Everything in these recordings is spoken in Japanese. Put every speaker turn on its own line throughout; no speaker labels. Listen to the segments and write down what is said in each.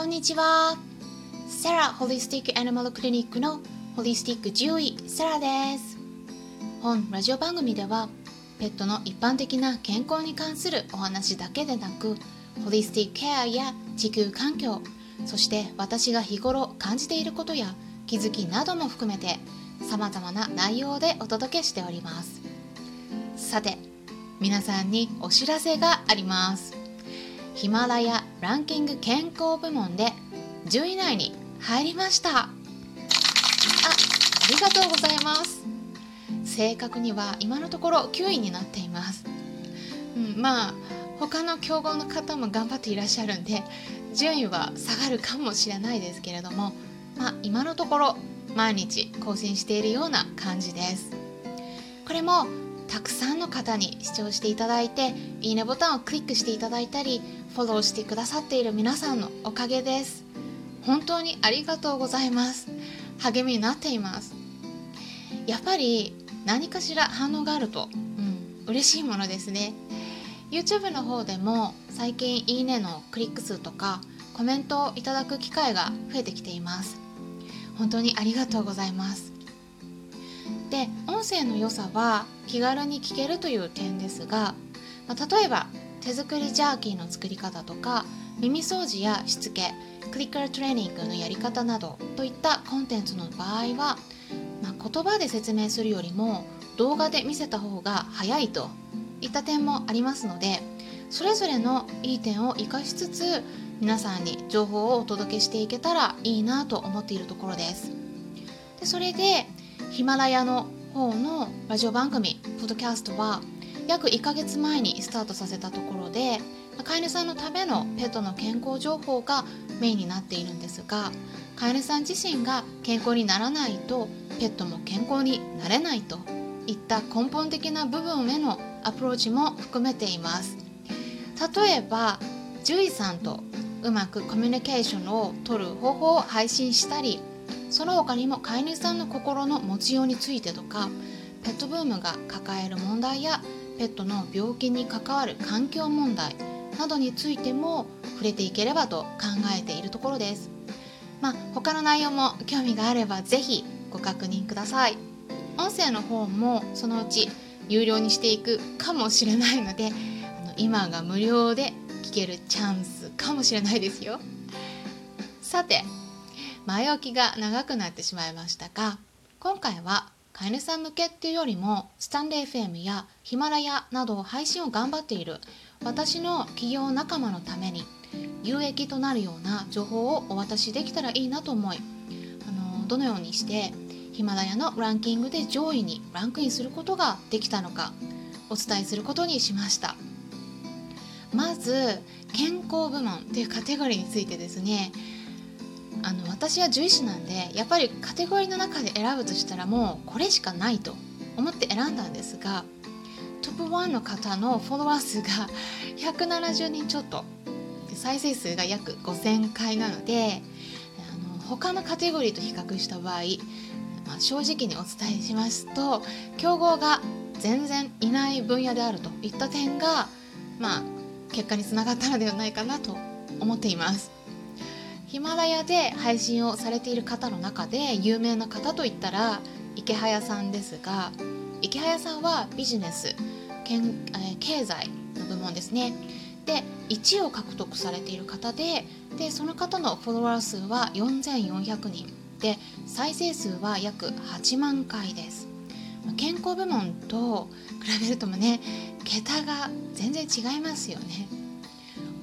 こんにちは。サラホリスティックアニマルクリニックのホリスティック獣医サラです。本ラジオ番組ではペットの一般的な健康に関するお話だけでなくホリスティックケアや地球環境そして私が日頃感じていることや気づきなども含めて様々な内容でお届けしております。さて皆さんにお知らせがあります。ヒマラヤランキング健康部門で10位以内に入りました。あありがとうございます。正確には今のところ9位になっています、うん、まあ他の競合の方も頑張っていらっしゃるんで順位は下がるかもしれないですけれどもまあ今のところ毎日更新しているような感じです。これもたくさんの方に視聴していただいていいねボタンをクリックしていただいたりフォローしてくださっている皆さんのおかげです。本当にありがとうございます。励みになっています。やっぱり何かしら反応があると、うん、嬉しいものですね。YouTube の方でも最近いいねのクリック数とかコメントをいただく機会が増えてきています。本当にありがとうございます。で音声の良さは気軽に聞けるという点ですが、まあ、例えば手作りジャーキーの作り方とか耳掃除やしつけクリッカートレーニングのやり方などといったコンテンツの場合は、まあ、言葉で説明するよりも動画で見せた方が早いといった点もありますのでそれぞれのいい点を生かしつつ皆さんに情報をお届けしていけたらいいなと思っているところです。でそれでヒマラヤの方のラジオ番組ポッドキャストは約1ヶ月前にスタートさせたところで飼い主さんのためのペットの健康情報がメインになっているんですが飼い主さん自身が健康にならないとペットも健康になれないといった根本的な部分へのアプローチも含めています。例えば獣医さんとうまくコミュニケーションをとる方法を配信したりその他にも飼い主さんの心の持ちようについてとかペットブームが抱える問題やペットの病気に関わる環境問題などについても触れていければと考えているところです。まあ、他の内容も興味があればぜひご確認ください。音声の方もそのうち有料にしていくかもしれないのであの今が無料で聞けるチャンスかもしれないですよ。さて前置きが長くなってしまいましたが今回は飼い主さん向けっていうよりもスタンレー FM やヒマラヤなど配信を頑張っている私の企業仲間のために有益となるような情報をお渡しできたらいいなと思いあのどのようにしてヒマラヤのランキングで上位にランクインすることができたのかお伝えすることにしました。まず健康部門というカテゴリーについてですねあの私は獣医師なんでやっぱりカテゴリーの中で選ぶとしたらもうこれしかないと思って選んだんですがトップ1の方のフォロワー数が 170人ちょっと再生数が約5000回なのであの他のカテゴリーと比較した場合、まあ、正直にお伝えしますと競合が全然いない分野であるといった点が、まあ、結果につながったのではないかなと思っています。ヒマラヤで配信をされている方の中で有名な方といったら池早さんですが池早さんはビジネス経済の部門ですね。で1位を獲得されている方ででその方のフォロワー数は4400人。で再生数は約8万回です。健康部門と比べるともね桁が全然違いますよね。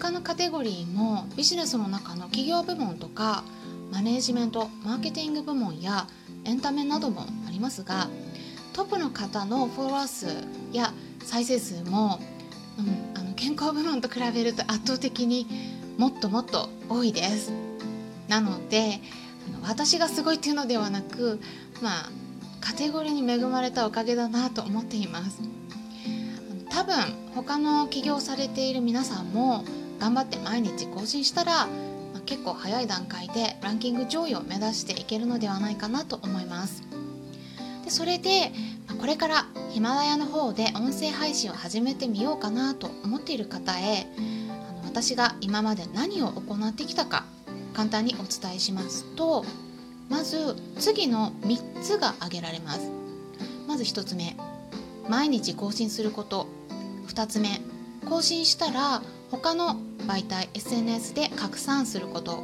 他のカテゴリーもビジネスの中の企業部門とかマネージメントマーケティング部門やエンタメなどもありますがトップの方のフォロワー数や再生数も、うん、あの健康部門と比べると圧倒的にもっともっと多いです。なのであの私がすごいっていうのではなくまあカテゴリーに恵まれたおかげだなと思っています。多分他の起業されている皆さんも頑張って毎日更新したら、まあ、結構早い段階でランキング上位を目指していけるのではないかなと思います。でそれで、まあ、これからヒマラヤの方で音声配信を始めてみようかなと思っている方へあの私が今まで何を行ってきたか簡単にお伝えしますとまず次の3つが挙げられます。まず1つ目毎日更新すること。2つ目更新したら他の媒体 SNS で拡散すること。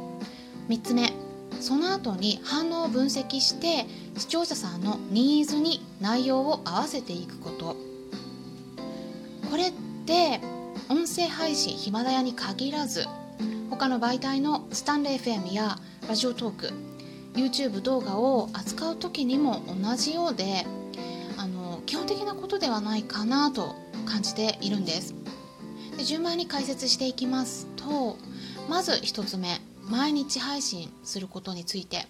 3つ目その後に反応を分析して視聴者さんのニーズに内容を合わせていくこと。これって音声配信ヒマラヤに限らず他の媒体のスタンレー FM やラジオトーク YouTube 動画を扱う時にも同じようであの基本的なことではないかなと感じているんです。で順番に解説していきますとまず1つ目毎日配信することについて。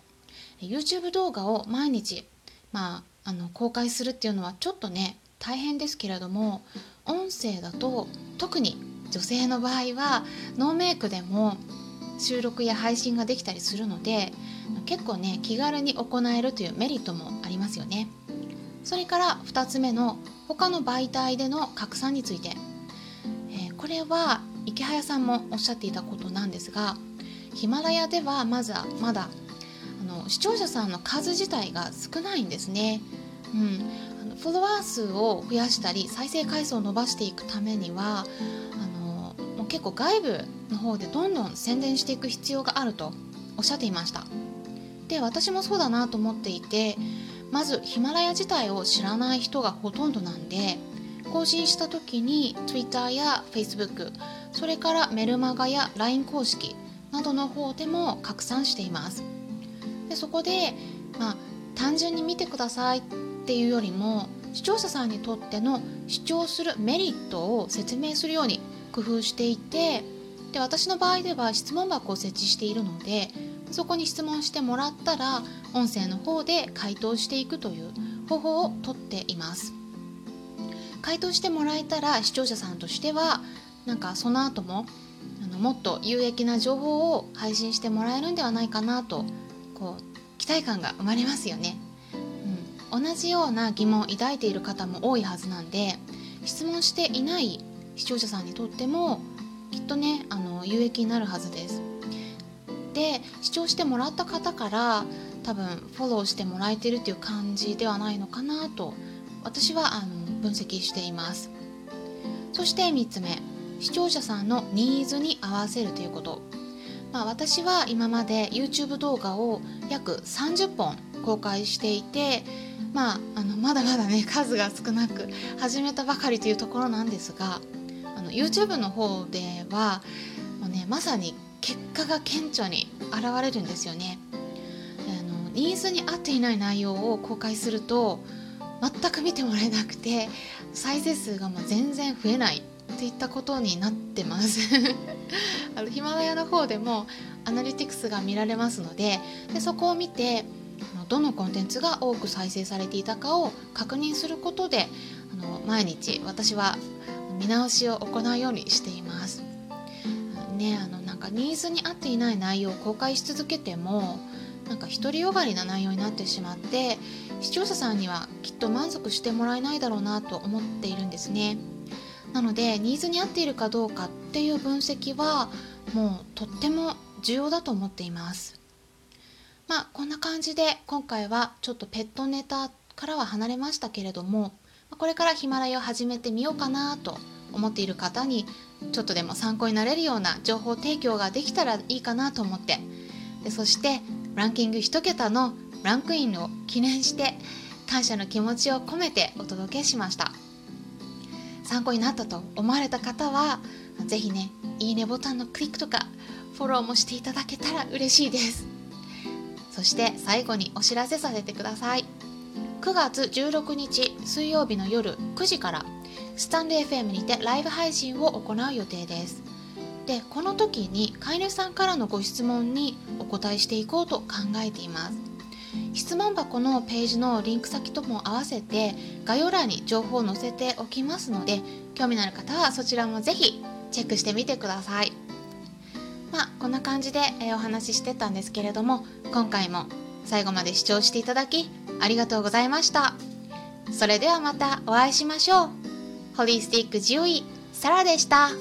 YouTube 動画を毎日、まあ、あの公開するっていうのはちょっとね大変ですけれども音声だと特に女性の場合はノーメイクでも収録や配信ができたりするので結構ね気軽に行えるというメリットもありますよね。それから2つ目の他の媒体での拡散について、これは池早さんもおっしゃっていたことなんですがヒマラヤではまずはまだあの視聴者さんの数自体が少ないんですね。うん、あのフォロワー数を増やしたり再生回数を伸ばしていくためにはあのもう結構外部の方でどんどん宣伝していく必要があるとおっしゃっていましたで私もそうだなと思っていてまずヒマラヤ自体を知らない人がほとんどなんで更新した時に Twitter や Facebook それからメルマガや LINE 公式などの方でも拡散しています。でそこで、まあ、単純に見てくださいっていうよりも視聴者さんにとっての主張するメリットを説明するように工夫していてで私の場合では質問箱を設置しているのでそこに質問してもらったら音声の方で回答していくという方法をとっています。回答してもらえたら視聴者さんとしてはなんかその後もあのもっと有益な情報を配信してもらえるんではないかなとこう期待感が生まれますよね、うん、同じような疑問を抱いている方も多いはずなんで質問していない視聴者さんにとってもきっとねあの有益になるはずです。で視聴してもらった方から多分フォローしてもらえてるっていう感じではないのかなと私はあの分析しています。そして3つ目視聴者さんのニーズに合わせるということ、まあ、私は今まで YouTube 動画を約30本公開していてまあ、あのまだまだね数が少なく始めたばかりというところなんですがあの YouTube の方ではもう、ね、まさに結果が顕著に現れるんですよね。あのニーズに合っていない内容を公開すると全く見てもらえなくて再生数がもう全然増えないっていったことになってます あのヒマラヤの方でもアナリティクスが見られますのででそこを見てどのコンテンツが多く再生されていたかを確認することであの毎日私は見直しを行うようにしています。ね、あのなんかニーズに合っていない内容を公開し続けてもなんか独りよがりな内容になってしまって視聴者さんにはきっと満足してもらえないだろうなと思っているんですね。なのでニーズに合っているかどうかっていう分析はもうとっても重要だと思っていますまあこんな感じで今回はちょっとペットネタからは離れましたけれどもこれからヒマラヤを始めてみようかなと思っている方にちょっとでも参考になれるような情報提供ができたらいいかなと思ってでそしてランキング1桁のランクインを記念して感謝の気持ちを込めてお届けしました。参考になったと思われた方は是非ねいいねボタンのクリックとかフォローもしていただけたら嬉しいです。そして最後にお知らせさせてください。9月16日水曜日の夜9時からスタンレー FM にてライブ配信を行う予定です。でこの時に飼い主さんからのご質問にお答えしていこうと考えています。質問箱のページのリンク先とも合わせて概要欄に情報を載せておきますので興味のある方はそちらもぜひチェックしてみてください。まあこんな感じで、えお話ししてたんですけれども今回も最後まで視聴していただきありがとうございました。それではまたお会いしましょう。ホリスティック獣医サラでした。